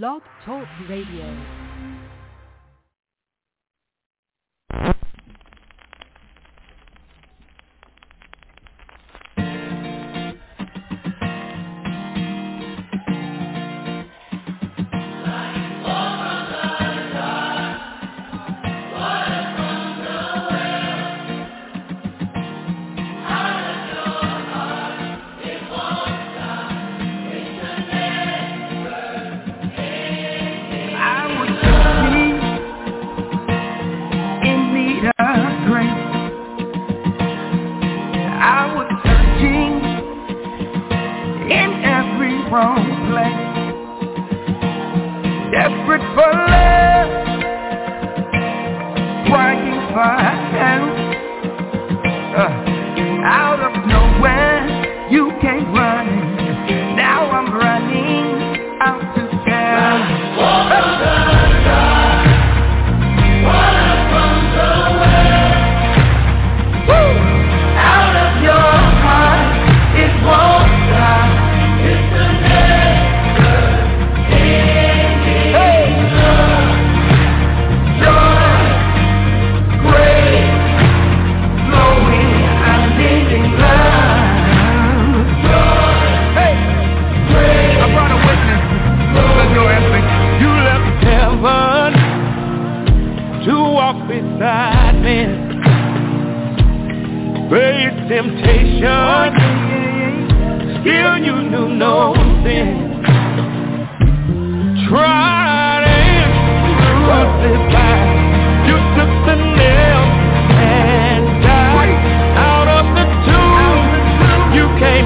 Blog Talk Radio.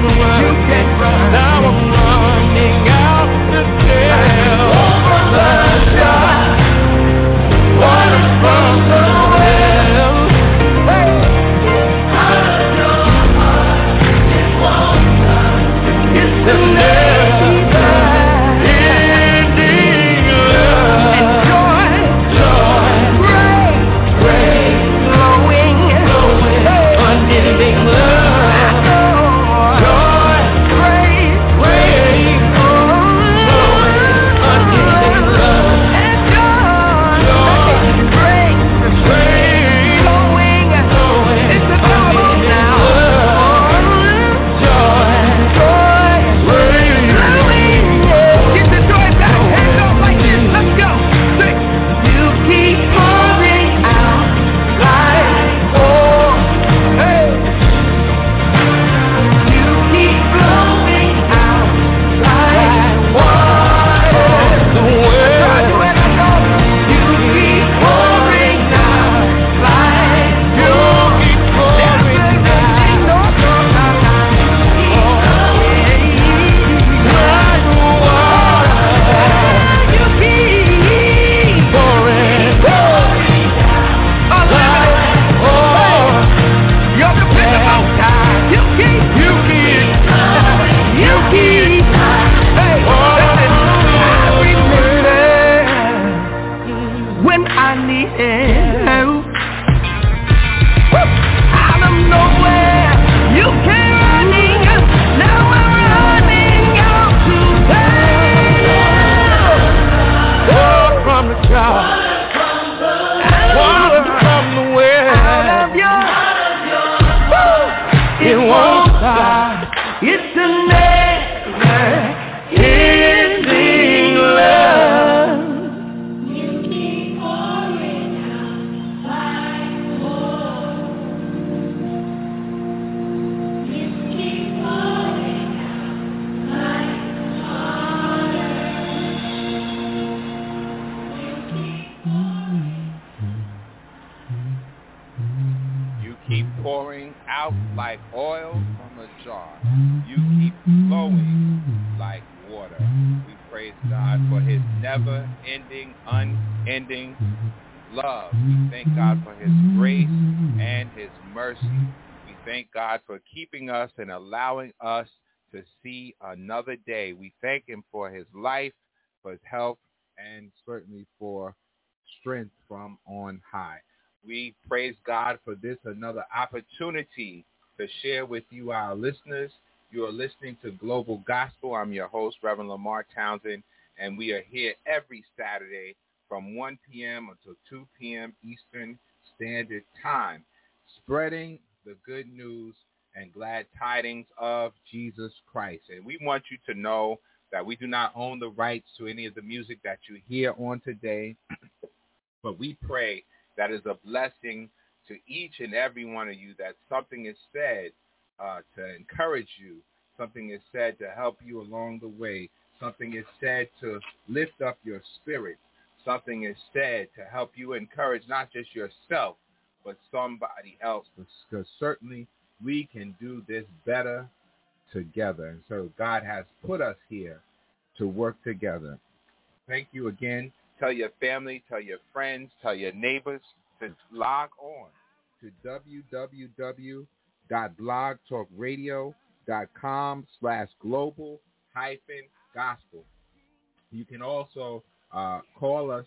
the world. You can't run. Now unending, unending love. We thank God for his grace and his mercy. We thank God for keeping us and allowing us to see another day. We thank him for his life, for his health, and certainly for strength from on high. We praise God for this another opportunity to share with you our listeners. You are listening to Global Gospel. I'm your host, Reverend Lemarr Townsend, and we are here every Saturday from 1 p.m. until 2 p.m. Eastern Standard Time, spreading the good news and glad tidings of Jesus Christ. And we want you to know that we do not own the rights to any of the music that you hear on today, but we pray that is a blessing to each and every one of you that something is said uh, to encourage you, something is said to help you along the way, something is said to lift up your spirit, something is said to help you encourage not just yourself, but somebody else, because certainly we can do this better together. And so God has put us here to work together. Thank you again. Tell your family, tell your friends, tell your neighbors to log on to www.blogtalkradio.com slash global hyphen gospel. You can also uh, call us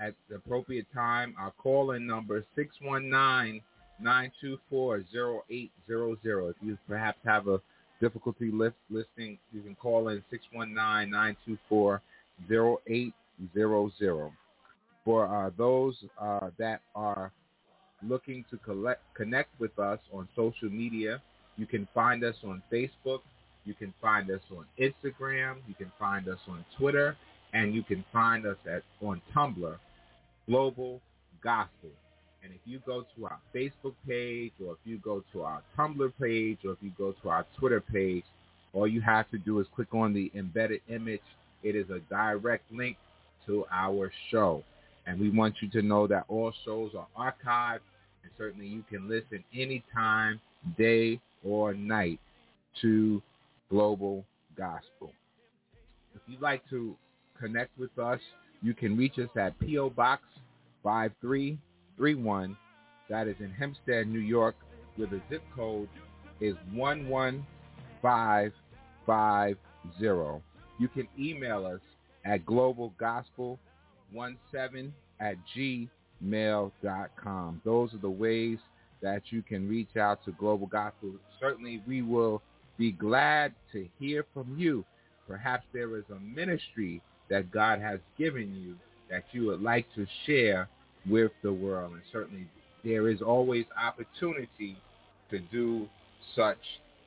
at the appropriate time. Our call-in number is 619 924-0800. If you perhaps have a difficulty list, listening, you can call in 619-924-0800. For uh, those uh, that are looking to collect, connect with us on social media, you can find us on Facebook, you can find us on Instagram, you can find us on Twitter, and you can find us at on Tumblr, Global Gospel. And if you go to our Facebook page or if you go to our Tumblr page or if you go to our Twitter page, all you have to do is click on the embedded image. It is a direct link to our show. And we want you to know that all shows are archived and certainly you can listen anytime, day or night to Global Gospel. If you'd like to connect with us, you can reach us at P.O. Box 5331. That is in Hempstead, New York, where the zip code is 11550. You can email us at globalgospel17 at gmail.com. Those are the ways that you can reach out to Global Gospel. Certainly, we will be glad to hear from you. Perhaps there is a ministry that God has given you that you would like to share with the world. And certainly there is always opportunity to do such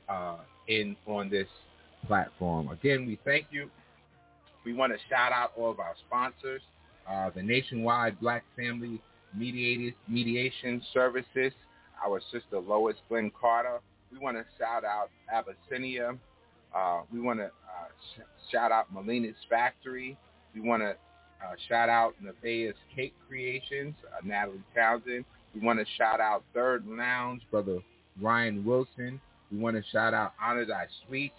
uh, in on this platform. Again, we thank you. We want to shout out all of our sponsors, uh, the Nationwide Black Family Mediated, Mediation Services, our sister Lois Glenn Carter. We want to shout out Abyssinia. Uh, we want to uh, sh- shout out Molina's Factory. We want to uh, shout out Nevaeh's Cake Creations, uh, Natalie Townsend. We want to shout out Third Lounge, Brother Ryan Wilson. We want to shout out Honor Thy Sweets,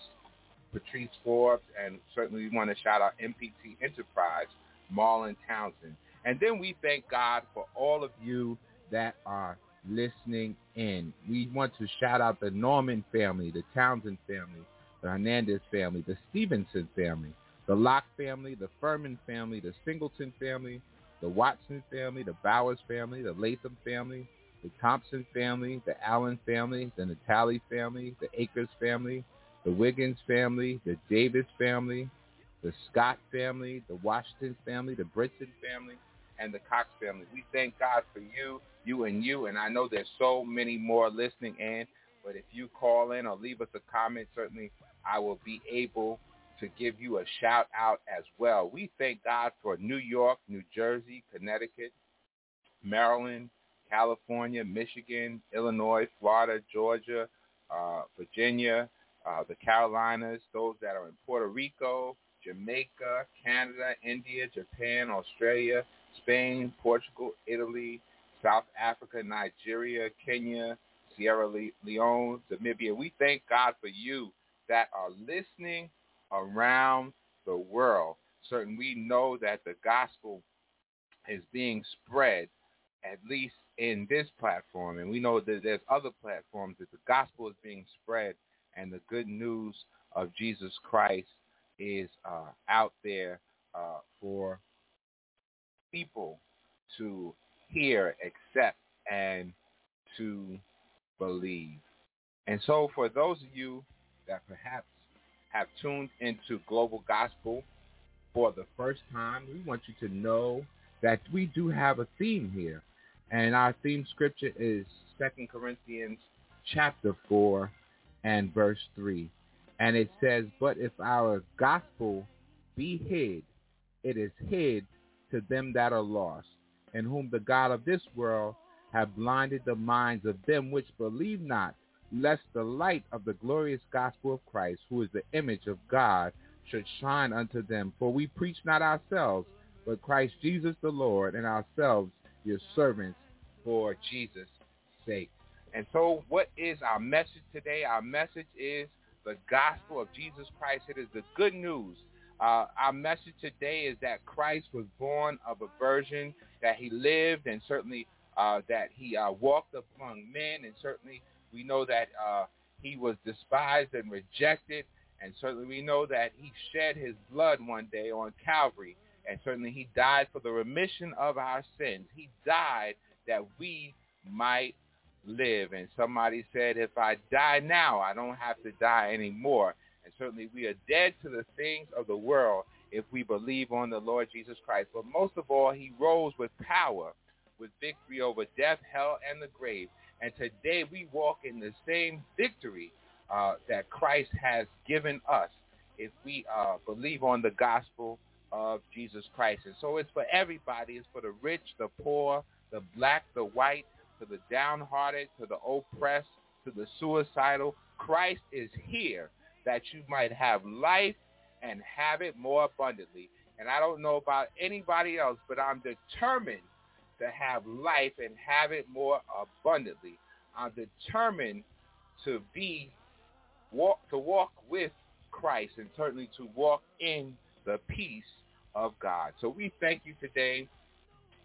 Patrice Forbes, and certainly we want to shout out MPT Enterprise, Marlon Townsend. And then we thank God for all of you that are listening in. We want to shout out the Norman family, the Townsend family, the Hernandez family, the Stevenson family, the Locke family, the Furman family, the Singleton family, the Watson family, the Bowers family, the Latham family, the Thompson family, the Allen family, the Natali family, the Akers family, the Wiggins family, the Davis family, the Scott family, the Washington family, the Britson family, and the Cox family. We thank God for you, you and you, and I know there's so many more listening in, but if you call in or leave us a comment, certainly I will be able to give you a shout out as well. We thank God for New York, New Jersey, Connecticut, Maryland, California, Michigan, Illinois, Florida, Georgia, uh, Virginia, uh, the Carolinas, those that are in Puerto Rico, Jamaica, Canada, India, Japan, Australia, Spain, Portugal, Italy, South Africa, Nigeria, Kenya, Sierra Leone, Namibia. We thank God for you that are listening around the world. Certainly we know that the gospel is being spread at least in this platform. And we know that there's other platforms that the gospel is being spread and the good news of Jesus Christ is uh, out there uh, for people to hear, accept, and to believe. And so for those of you that perhaps have tuned into Global Gospel for the first time, we want you to know that we do have a theme here. And our theme scripture is Second Corinthians chapter 4 and verse 3. And it says, But if our gospel be hid, it is hid to them that are lost, in whom the God of this world have blinded the minds of them which believe not, lest the light of the glorious gospel of Christ, who is the image of God, should shine unto them. For we preach not ourselves, but Christ Jesus the Lord, and ourselves your servants for Jesus' sake. And so what is our message today? Our message is the gospel of Jesus Christ. It is the good news. Uh, our message today is that Christ was born of a virgin, that he lived, and certainly uh, that he uh, walked among men, and certainly we know that uh, he was despised and rejected, and certainly we know that he shed his blood one day on Calvary, and certainly he died for the remission of our sins. He died that we might live. And somebody said, if I die now, I don't have to die anymore. And certainly we are dead to the things of the world if we believe on the Lord Jesus Christ. But most of all, he rose with power, with victory over death, hell, and the grave. And today we walk in the same victory uh, that Christ has given us if we uh, believe on the gospel of Jesus Christ. And so it's for everybody. It's for the rich, the poor, the black, the white, to the downhearted, to the oppressed, to the suicidal. Christ is here that you might have life and have it more abundantly. And I don't know about anybody else, but I'm determined to have life and have it more abundantly. I'm determined to be walk to walk with Christ and certainly to walk in the peace of God. So we thank you today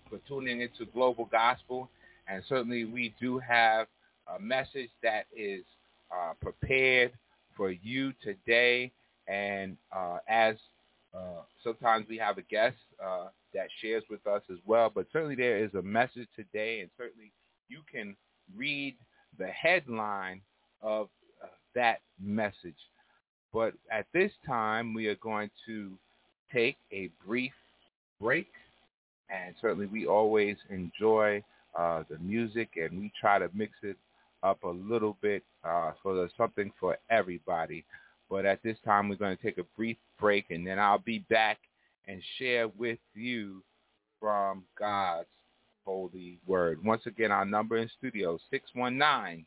for tuning into Global Gospel. And certainly we do have a message that is uh, prepared for you today. And uh, as uh, sometimes we have a guest uh, that shares with us as well, but certainly there is a message today, and certainly you can read the headline of uh, that message. But at this time, we are going to take a brief break, and certainly we always enjoy uh, the music, and we try to mix it up a little bit uh, so there's something for everybody. But at this time, we're going to take a brief break, and then I'll be back and share with you from God's holy word. Once again, our number in studio, 619-924-0800.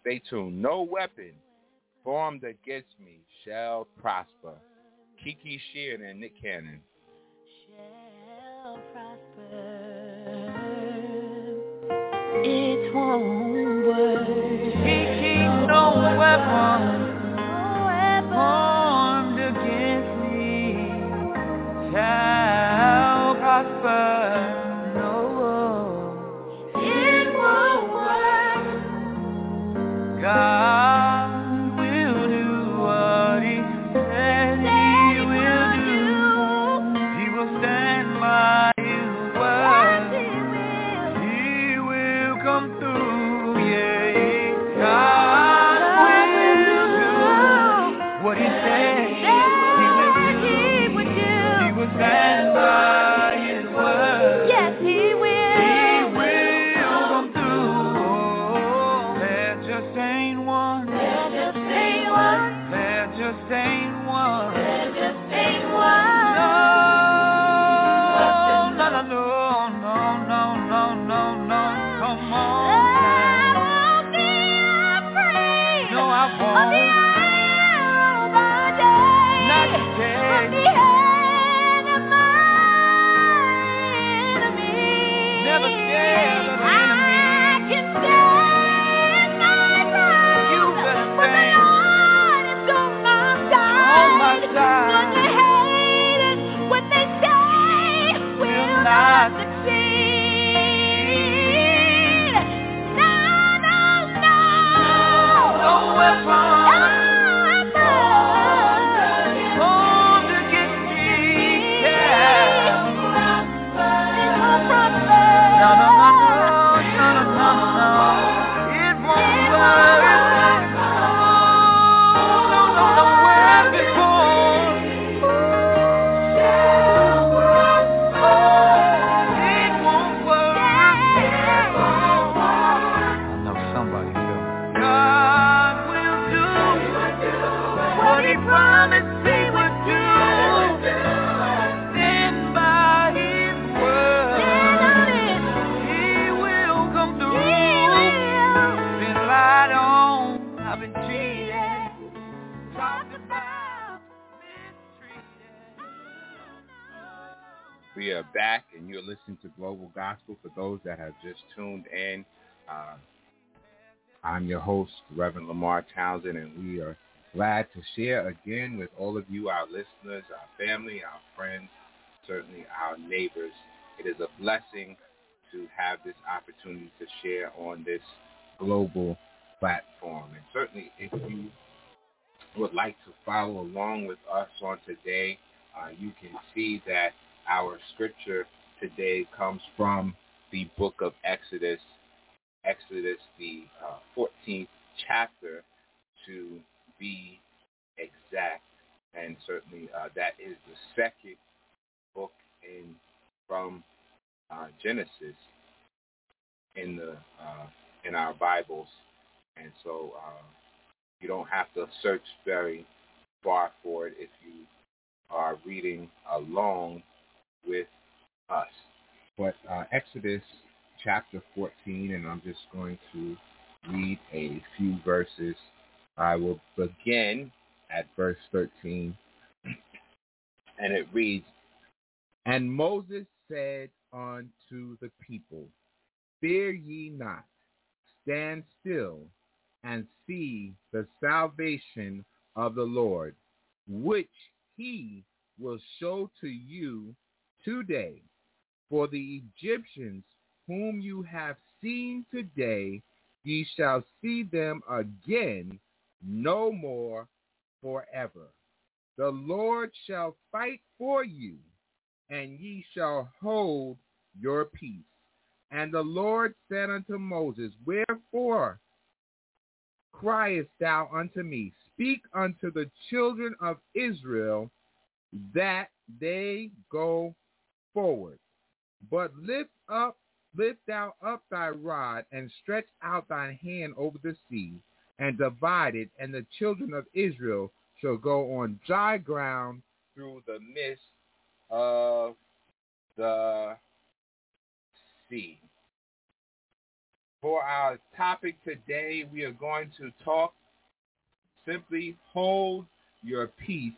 Stay tuned. No weapon formed against me shall prosper. Kiki Sheehan and Nick Cannon. It won't work. Seeking no weapon listening to Global Gospel. For those that have just tuned in, uh, I'm your host, Reverend Lemarr Townsend, and we are glad to share again with all of you, our listeners, our family, our friends, certainly our neighbors. It is a blessing to have this opportunity to share on this global platform. And certainly if you would like to follow along with us on today, uh, you can see that our scripture today comes from the book of Exodus, Exodus, the uh, 14th chapter to be exact. And certainly uh, that is the second book in from uh, Genesis in the uh, in our Bibles, and so uh, you don't have to search very far for it if you are reading along with us. But uh, Exodus chapter 14, and I'm just going to read a few verses. I will begin at verse 13, and it reads, And Moses said unto the people, Fear ye not, stand still, and see the salvation of the Lord, which he will show to you today. For the Egyptians whom you have seen today, ye shall see them again no more forever. The Lord shall fight for you, and ye shall hold your peace. And the Lord said unto Moses, Wherefore criest thou unto me? Speak unto the children of Israel that they go forward. But lift up, lift thou up thy rod and stretch out thine hand over the sea and divide it, and the children of Israel shall go on dry ground through the midst of the sea. For our topic today, we are going to talk simply hold your peace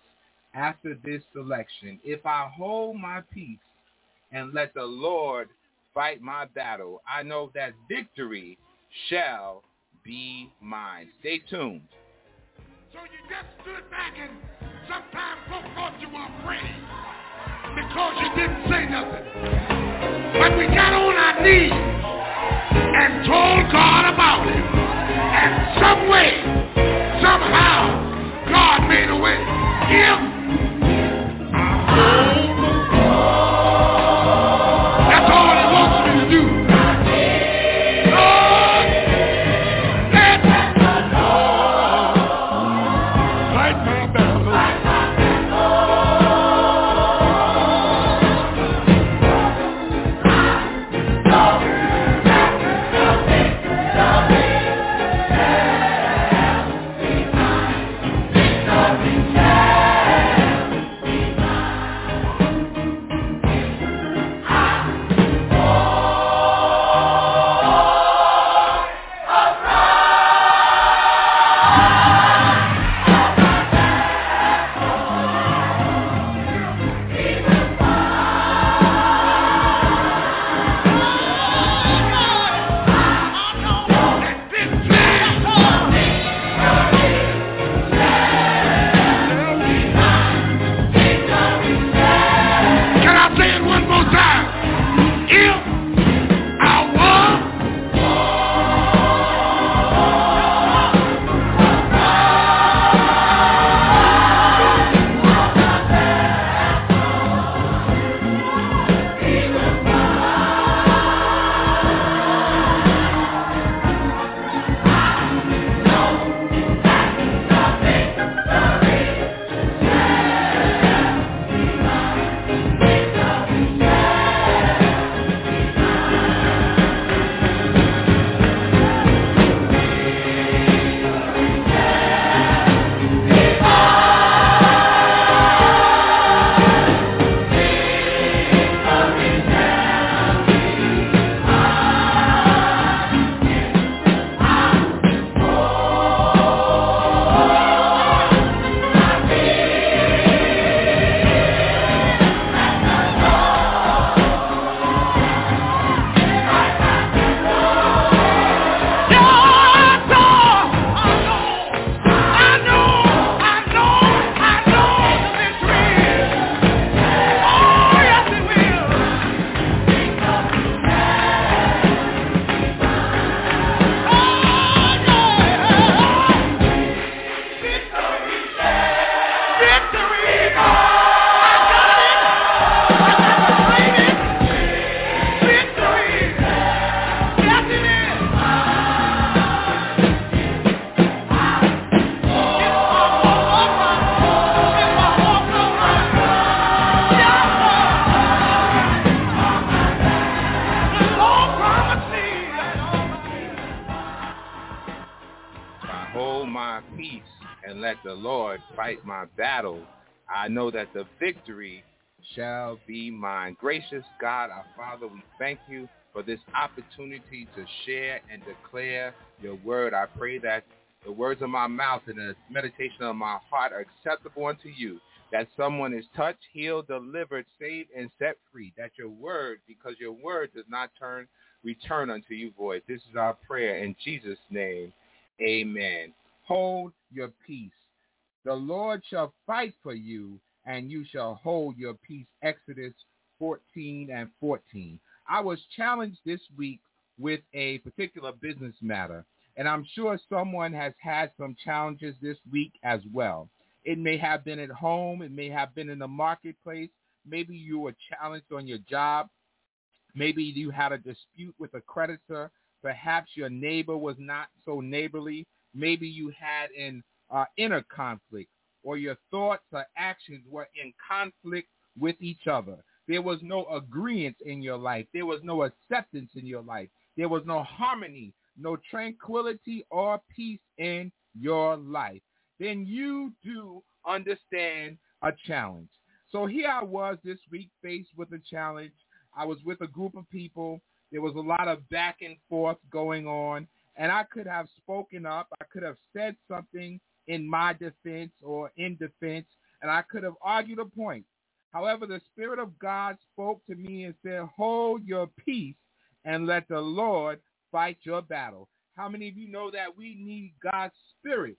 after this election. If I hold my peace and let the Lord fight my battle, I know that victory shall be mine. Stay tuned. So you just stood back and sometimes folks thought you were afraid because you didn't say nothing. But we got on our knees and told God about it. And some way, somehow, God made a way. If I know that the victory shall be mine. Gracious God, our Father, we thank you for this opportunity to share and declare your word. I pray that the words of my mouth and the meditation of my heart are acceptable unto you, that someone is touched, healed, delivered, saved, and set free, that your word, because your word does not turn return unto you void. This is our prayer in Jesus' name. Amen. Hold your peace. The Lord shall fight for you, and you shall hold your peace. Exodus 14 and 14. I was challenged this week with a particular business matter, and I'm sure someone has had some challenges this week as well. It may have been at home. It may have been in the marketplace. Maybe you were challenged on your job. Maybe you had a dispute with a creditor. Perhaps your neighbor was not so neighborly. Maybe you had an uh, inner conflict or your thoughts or actions were in conflict with each other. There was no agreement in your life. There was no acceptance in your life. There was no harmony, no tranquility or peace in your life. Then you do understand a challenge. So here I was this week faced with a challenge. I was with a group of people. There was a lot of back and forth going on. And I could have spoken up. I could have said something in my defense or in defense, and I could have argued a point. However, the Spirit of God spoke to me and said, hold your peace and let the Lord fight your battle. How many of you know that we need God's Spirit?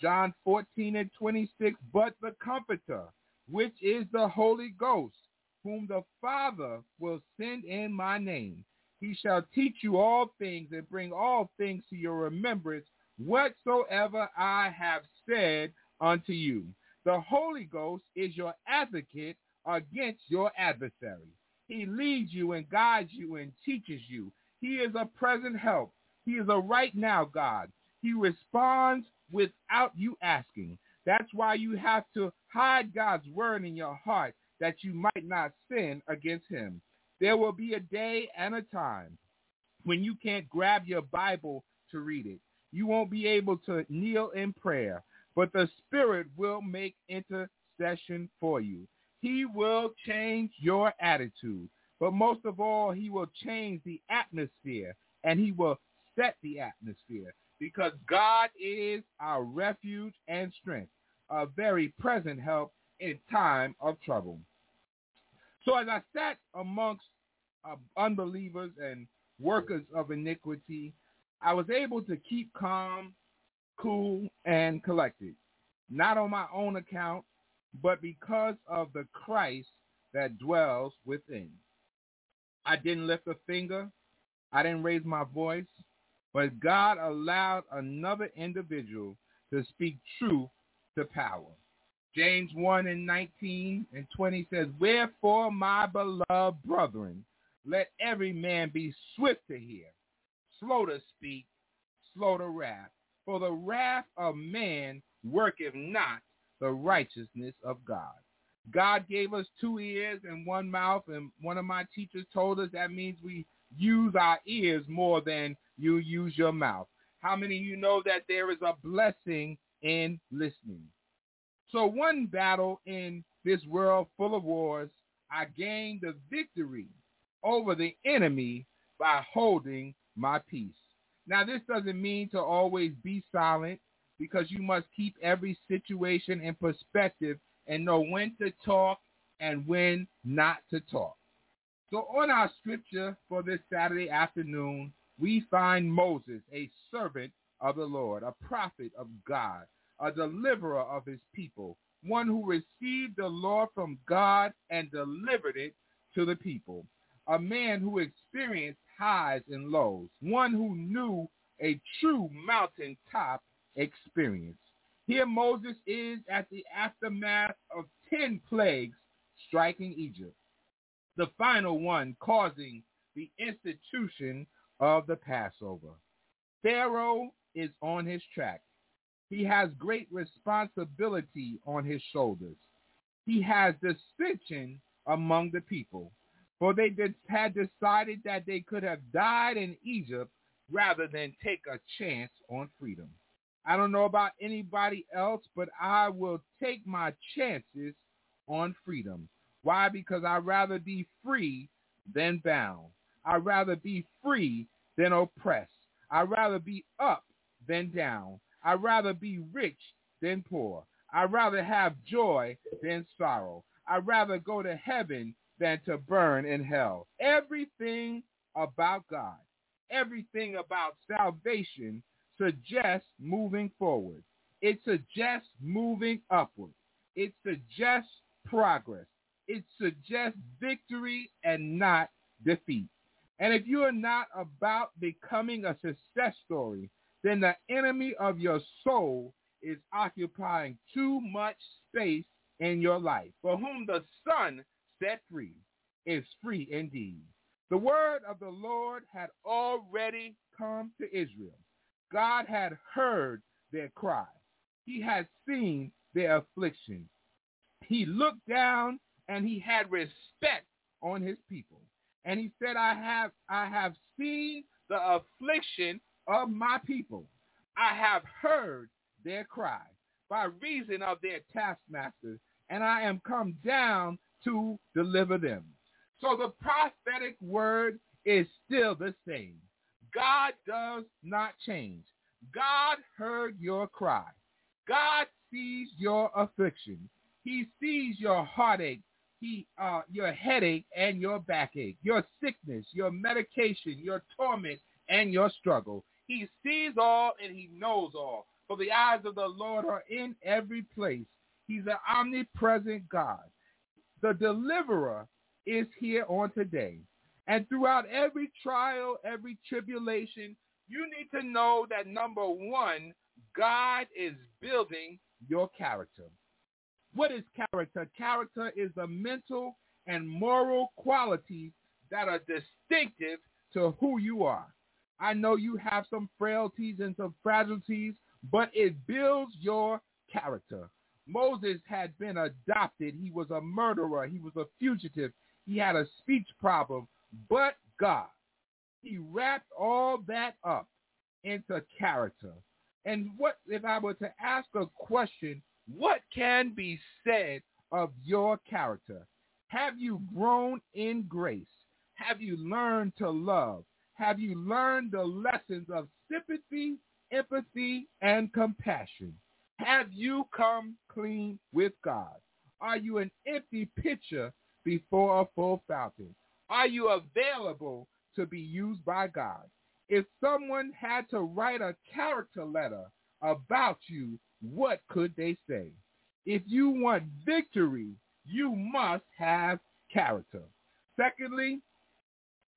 John 14 and 26, but the Comforter, which is the Holy Ghost, whom the Father will send in my name. He shall teach you all things and bring all things to your remembrance whatsoever I have said unto you. The Holy Ghost is your advocate against your adversary. He leads you and guides you and teaches you. He is a present help. He is a right now God. He responds without you asking. That's why you have to hide God's word in your heart that you might not sin against him. There will be a day and a time when you can't grab your Bible to read it. You won't be able to kneel in prayer, but the Spirit will make intercession for you. He will change your attitude, but most of all, he will change the atmosphere and he will set the atmosphere because God is our refuge and strength, a very present help in time of trouble. So as I sat amongst uh, unbelievers and workers of iniquity, I was able to keep calm, cool, and collected, not on my own account, but because of the Christ that dwells within. I didn't lift a finger. I didn't raise my voice, but God allowed another individual to speak truth to power. James 1 and 19 and 20 says, Wherefore, my beloved brethren, let every man be swift to hear, slow to speak, slow to wrath. For the wrath of man worketh not the righteousness of God. God gave us two ears and one mouth, and one of my teachers told us that means we use our ears more than you use your mouth. How many of you know that there is a blessing in listening? So one battle in this world full of wars, I gained the victory over the enemy by holding my peace. Now, this doesn't mean to always be silent because you must keep every situation in perspective and know when to talk and when not to talk. So on our scripture for this Saturday afternoon, we find Moses, a servant of the Lord, a prophet of God, a deliverer of his people, one who received the law from God and delivered it to the people, a man who experienced highs and lows, one who knew a true mountaintop experience. Here Moses is at the aftermath of 10 plagues striking Egypt, the final one causing the institution of the Passover. Pharaoh is on his track. He has great responsibility on his shoulders. He has dissension among the people, for they had decided that they could have died in Egypt rather than take a chance on freedom. I don't know about anybody else, but I will take my chances on freedom. Why? Because I'd rather be free than bound. I'd rather be free than oppressed. I'd rather be up than down. I'd rather be rich than poor. I'd rather have joy than sorrow. I'd rather go to heaven than to burn in hell. Everything about God, everything about salvation suggests moving forward. It suggests moving upward. It suggests progress. It suggests victory and not defeat. And if you are not about becoming a success story, then the enemy of your soul is occupying too much space in your life. For whom the Son set free is free indeed. The word of the Lord had already come to Israel. God had heard their cry. He had seen their affliction. He looked down and he had respect on his people. And he said, I have, I have seen the affliction of my people. I have heard their cry by reason of their taskmasters, and I am come down to deliver them. So the prophetic word is still the same. God does not change. God heard your cry. God sees your affliction. He sees your heartache, he, uh, your headache, and your backache, your sickness, your medication, your torment, and your struggle. He sees all and he knows all. For the eyes of the Lord are in every place. He's an omnipresent God. The deliverer is here on today. And throughout every trial, every tribulation, you need to know that number one, God is building your character. What is character? Character is the mental and moral qualities that are distinctive to who you are. I know you have some frailties and some fragilities, but it builds your character. Moses had been adopted. He was a murderer. He was a fugitive. He had a speech problem, but God, he wrapped all that up into character. And what if I were to ask a question, what can be said of your character? Have you grown in grace? Have you learned to love? Have you learned the lessons of sympathy, empathy, and compassion? Have you come clean with God? Are you an empty pitcher before a full fountain? Are you available to be used by God? If someone had to write a character letter about you, what could they say? If you want victory, you must have character. Secondly,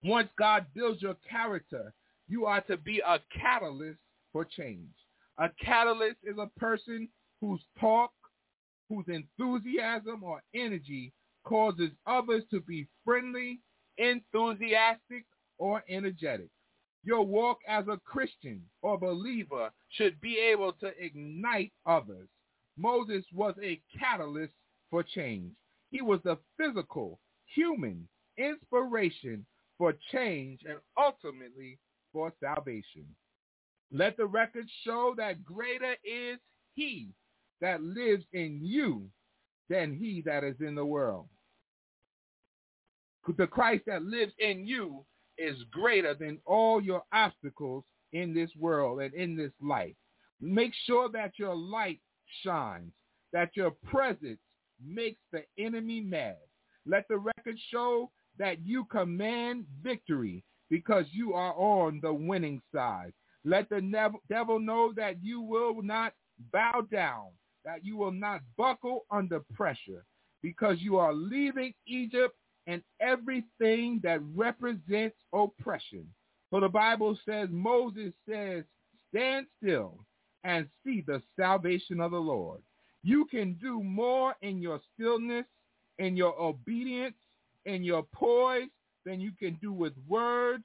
once God builds your character, you are to be a catalyst for change. A catalyst is a person whose talk, whose enthusiasm or energy causes others to be friendly, enthusiastic, or energetic. Your walk as a Christian or believer should be able to ignite others. Moses was a catalyst for change. He was the physical, human inspiration for change and ultimately for salvation. Let the record show that greater is he that lives in you than he that is in the world. The Christ that lives in you is greater than all your obstacles in this world and in this life. Make sure that your light shines, that your presence makes the enemy mad. Let the record show that you command victory because you are on the winning side. Let the devil know that you will not bow down, that you will not buckle under pressure because you are leaving Egypt and everything that represents oppression. For the Bible says, Moses says, stand still and see the salvation of the Lord. You can do more in your stillness, in your obedience, in your poise than you can do with words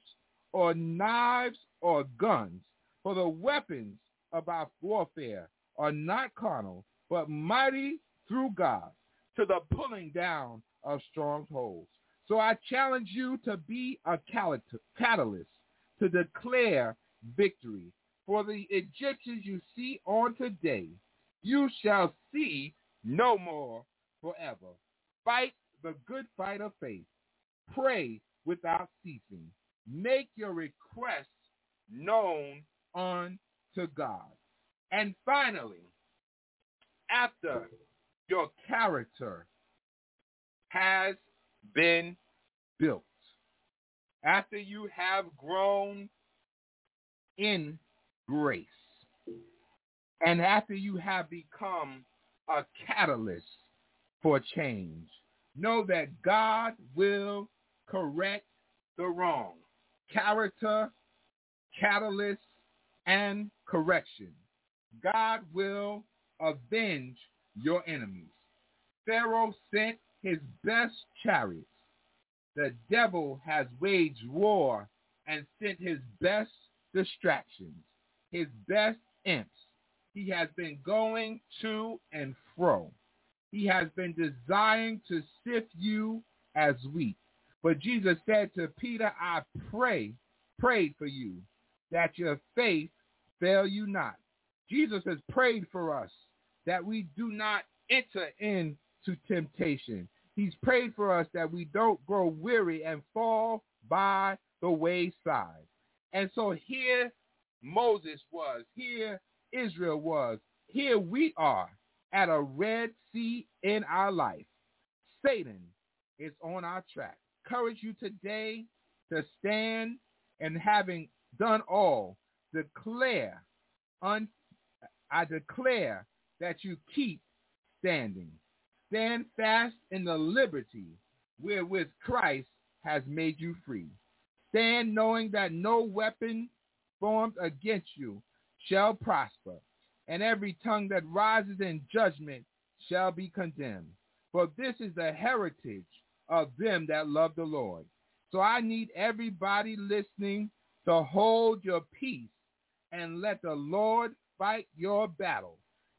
or knives or guns. For the weapons of our warfare are not carnal, but mighty through God to the pulling down of strongholds. So I challenge you to be a catalyst, to declare victory. For the Egyptians you see on today, you shall see no more forever. Fight the good fight of faith. Pray without ceasing. Make your requests known unto God. And finally, after your character has been built, after you have grown in grace, and after you have become a catalyst for change, know that God will correct the wrong. Character, catalyst, and correction. God will avenge your enemies. Pharaoh sent his best chariots. The devil has waged war and sent his best distractions, his best imps. He has been going to and fro. He has been desiring to sift you as wheat. But Jesus said to Peter, I pray, prayed for you, that your faith fail you not. Jesus has prayed for us that we do not enter into temptation. He's prayed for us that we don't grow weary and fall by the wayside. And so here Moses was, here Israel was, here we are at a Red Sea in our life. Satan is on our track. Encourage you today to stand and having done all, declare, un, I declare that you keep standing. Stand fast in the liberty wherewith Christ has made you free. Stand knowing that no weapon formed against you shall prosper, and every tongue that rises in judgment shall be condemned. For this is the heritage of them that love the Lord. So I need everybody listening to hold your peace and let the Lord fight your battle.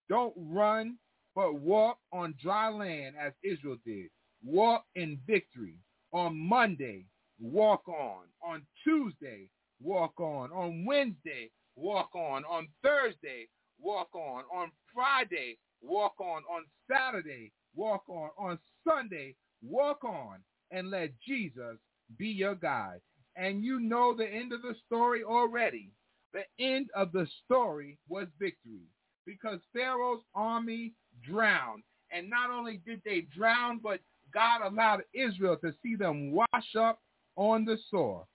Don't run, but walk on dry land as Israel did. Walk in victory. On Monday, walk on. On Tuesday, walk on. On Wednesday, walk on. On Thursday, walk on. On Friday, walk on. On Saturday, walk on. On Sunday, walk on. And let Jesus be your guide. And you know the end of the story already. The end of the story was victory because Pharaoh's army drowned. And not only did they drown, but God allowed Israel to see them wash up on the shore,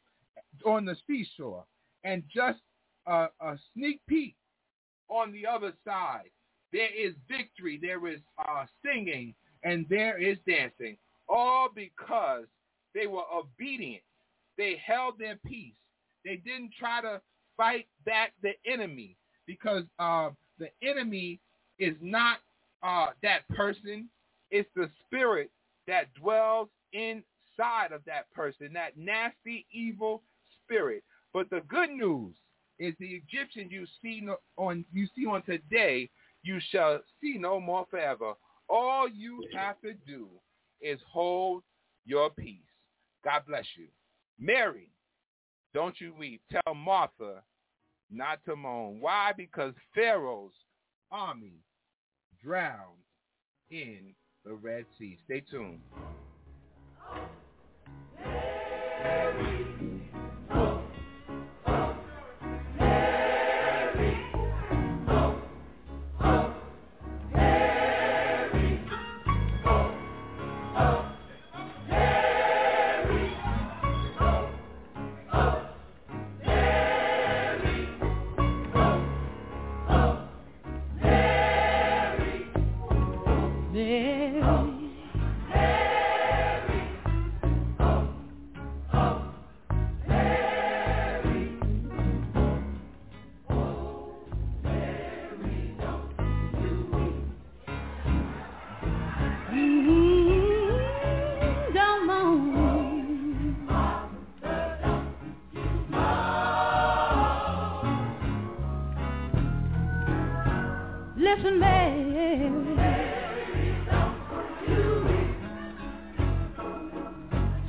on the seashore. And just a, a sneak peek on the other side, there is victory, there is uh, singing, and there is dancing, all because they were obedient. They held their peace. They didn't try to fight back the enemy because uh, the enemy is not uh, that person. It's the spirit that dwells inside of that person, that nasty, evil spirit. But the good news is the Egyptians you see on you see on today, you shall see no more forever. All you have to do is hold your peace. God bless you. Mary, don't you weep. Tell Martha not to moan. Why? Because Pharaoh's army drowned in the Red Sea. Stay tuned. gonna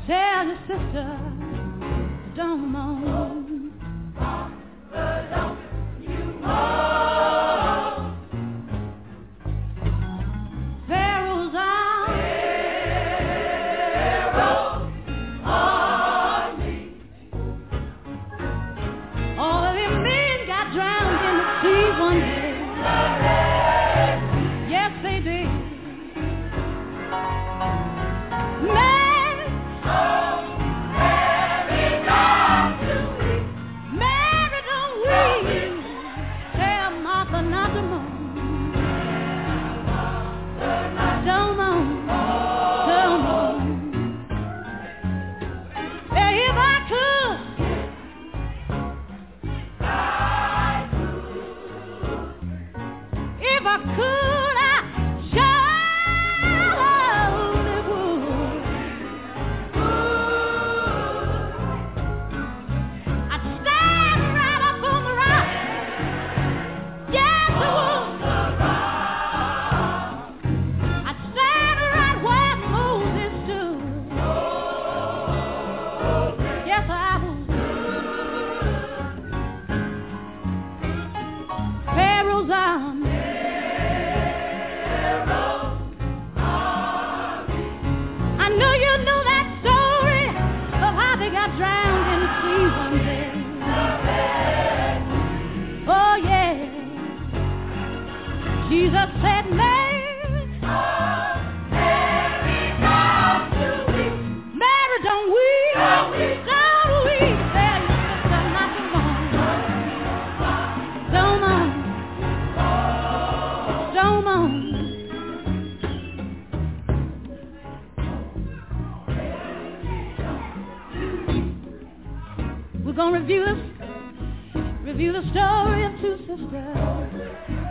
Tell your sister, don't moan. Review review the story of two sisters.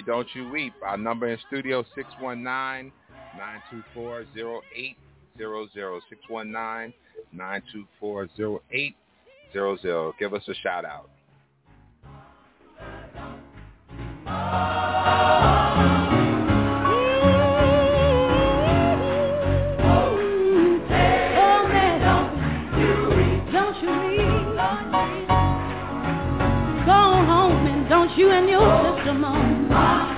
Don't you weep. Our number in studio 619-924-0800. 619-924-0800. Give us a shout out. You and your sister moan.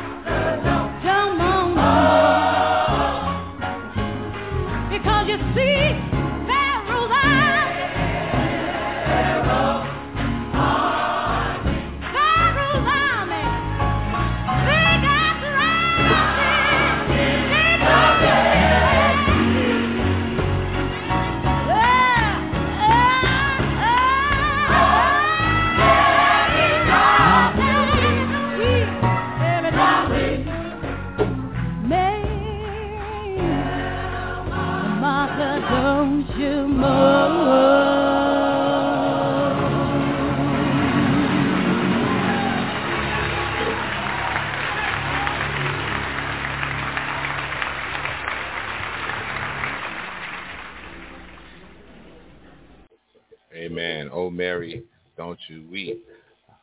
Don't.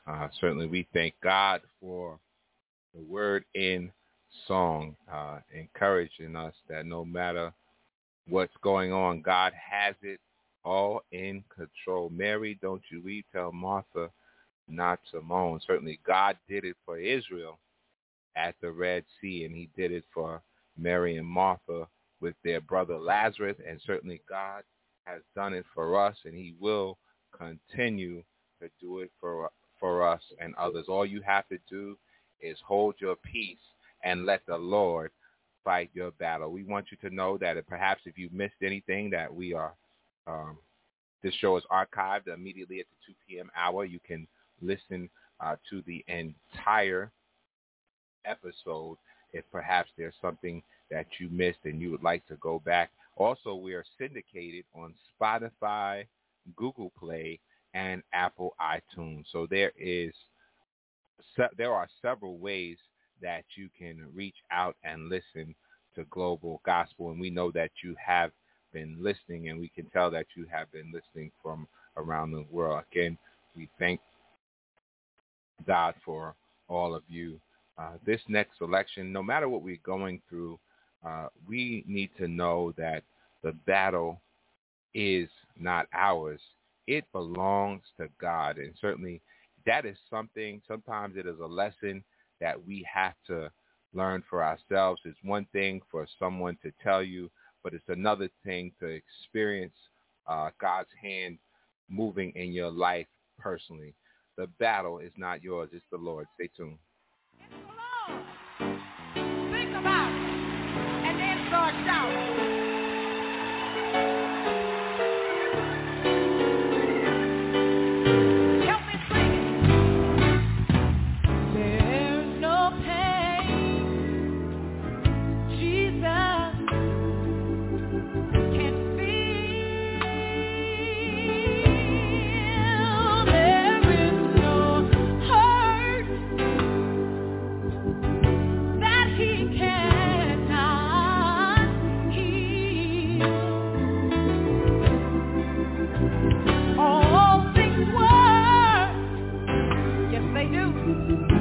Uh, certainly we thank God for the word in song, uh, encouraging us that no matter what's going on, God has it all in control. Mary, don't you weep. Tell Martha not to moan. Certainly God did it for Israel at the Red Sea, and he did it for Mary and Martha with their brother Lazarus, and certainly God has done it for us, and he will continue to do it for for us and others. All you have to do is hold your peace and let the Lord fight your battle. We want you to know that if perhaps if you missed anything that we are, um, this show is archived immediately at the 2 p.m. hour. You can listen uh, to the entire episode if perhaps there's something that you missed and you would like to go back. Also, we are syndicated on Spotify, Google Play, and Apple iTunes. So there is there are several ways that you can reach out and listen to Global Gospel, and we know that you have been listening, and we can tell that you have been listening from around the world. Again, we thank God for all of you. Uh, this next election, no matter what we're going through, uh, we need to know that the battle is not ours. It belongs to God. And certainly that is something, sometimes it is a lesson that we have to learn for ourselves. It's one thing for someone to tell you, but it's another thing to experience uh, God's hand moving in your life personally. The battle is not yours, it's the Lord. Stay tuned. Thank you.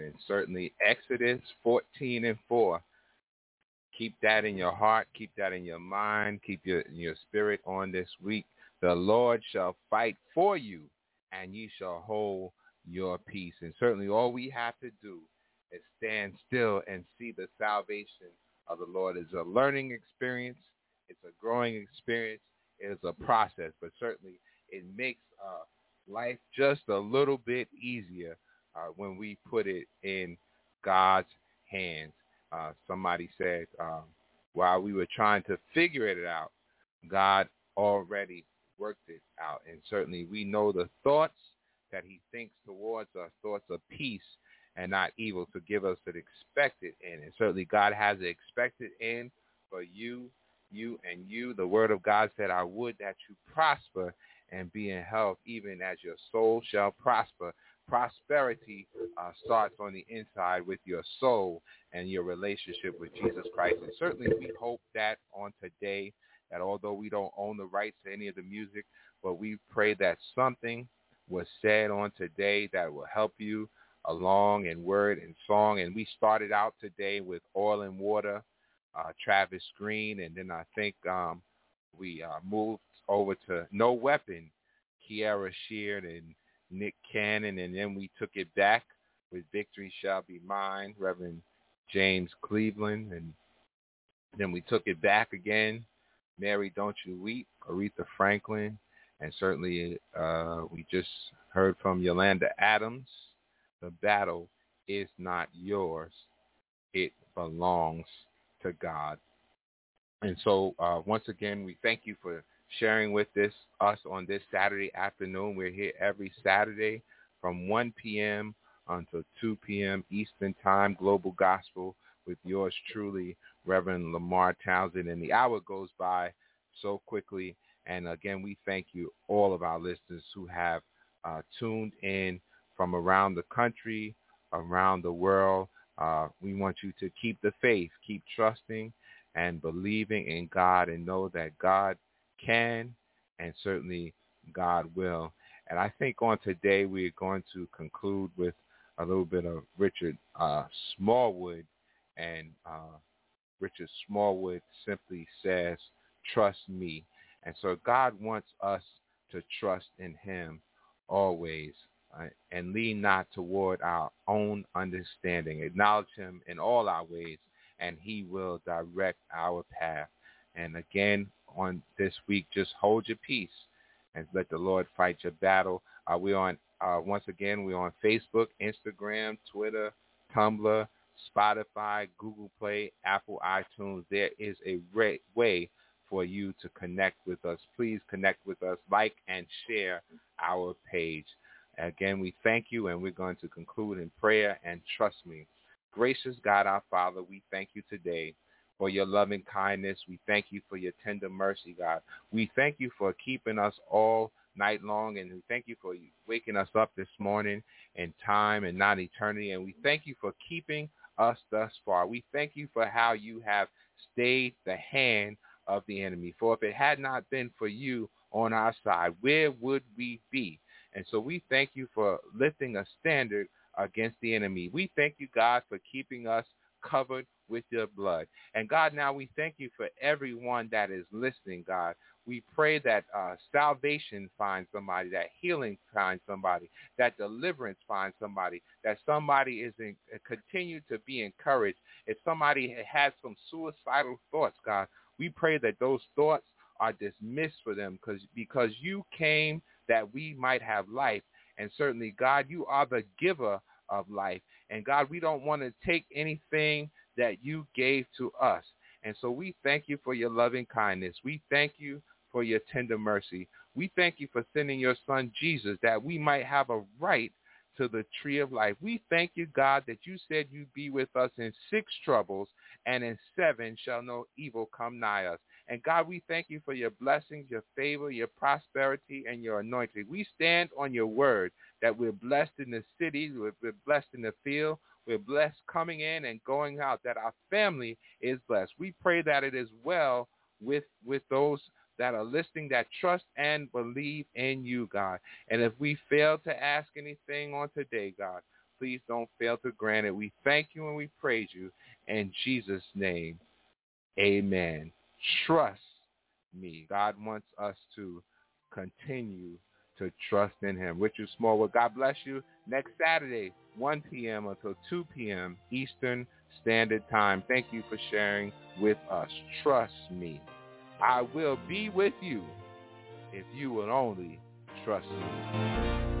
And certainly Exodus 14 and 4. Keep that in your heart. Keep that in your mind. Keep your, your spirit on this week. The Lord shall fight for you, and ye shall hold your peace. And certainly all we have to do is stand still and see the salvation of the Lord. It's a learning experience. It's a growing experience. It is a process, but certainly it makes uh, life just a little bit easier uh, when we put it in God's hands. Uh, somebody said um, while we were trying to figure it out, God already worked it out. And certainly we know the thoughts that he thinks towards us, thoughts of peace and not evil to give us an expected end. And certainly God has an expected end for you, you, and you. The word of God said, I would that you prosper and be in health, even as your soul shall prosper. Prosperity uh, starts on the inside with your soul and your relationship with Jesus Christ. And certainly we hope that on today, that although we don't own the rights to any of the music, but we pray that something was said on today that will help you along in word and song. And we started out today with Oil and Water, uh, Travis Green, and then I think um, we uh, moved over to No Weapon, Kierra Sheard and Nick Cannon, and then we took it back with Victory Shall Be Mine, Reverend James Cleveland, and then we took it back again, Mary Don't You Weep, Aretha Franklin, and certainly uh, we just heard from Yolanda Adams, The Battle is Not Yours, It Belongs to God. And so uh, once again, we thank you for sharing with this us on this Saturday afternoon. We're here every Saturday from 1 p.m. until 2 p.m. Eastern Time, Global Gospel with yours truly, Reverend Lemarr Townsend. And the hour goes by so quickly. And again, we thank you, all of our listeners who have uh, tuned in from around the country, around the world. Uh, we want you to keep the faith, keep trusting and believing in God and know that God can and certainly God will. And I think on today we're going to conclude with a little bit of Richard uh, Smallwood. And uh, Richard Smallwood simply says, trust me. And so God wants us to trust in him always uh, and lean not toward our own understanding. Acknowledge him in all our ways and he will direct our path. And again, on this week, just hold your peace and let the Lord fight your battle. Uh, we're on, uh, once again, we're on Facebook, Instagram, Twitter, Tumblr, Spotify, Google Play, Apple iTunes. There is a way for you to connect with us. Please connect with us, like and share our page. Again, we thank you, and we're going to conclude in prayer, and trust me. Gracious God, our Father, we thank you today for your loving kindness. We thank you for your tender mercy, God. We thank you for keeping us all night long, and we thank you for waking us up this morning in time and not eternity. And we thank you for keeping us thus far. We thank you for how you have stayed the hand of the enemy. For if it had not been for you on our side, where would we be? And so we thank you for lifting a standard against the enemy. We thank you, God, for keeping us covered with your blood. And God, now we thank you for everyone that is listening, God. We pray that uh, salvation finds somebody, that healing finds somebody, that deliverance finds somebody, that somebody is in, uh, continue to be encouraged. If somebody has some suicidal thoughts, God, we pray that those thoughts are dismissed for them because because you came that we might have life. And certainly, God, you are the giver of life. And God, we don't want to take anything that you gave to us. And so we thank you for your loving kindness. We thank you for your tender mercy. We thank you for sending your son Jesus that we might have a right to the tree of life. We thank you, God, that you said you'd be with us in six troubles, and in seven shall no evil come nigh us. And God, we thank you for your blessings, your favor, your prosperity, and your anointing. We stand on your word that we're blessed in the city, we're blessed in the field, we're blessed coming in and going out, that our family is blessed. We pray that it is well with, with those that are listening that trust and believe in you, God. And if we fail to ask anything on today, God, please don't fail to grant it. We thank you and we praise you. In Jesus' name, amen. Trust me. God wants us to continue to trust in him. Richard Smallwood, God bless you. Next Saturday, 1 p.m. until 2 p.m. Eastern Standard Time. Thank you for sharing with us. Trust me. I will be with you if you will only trust me.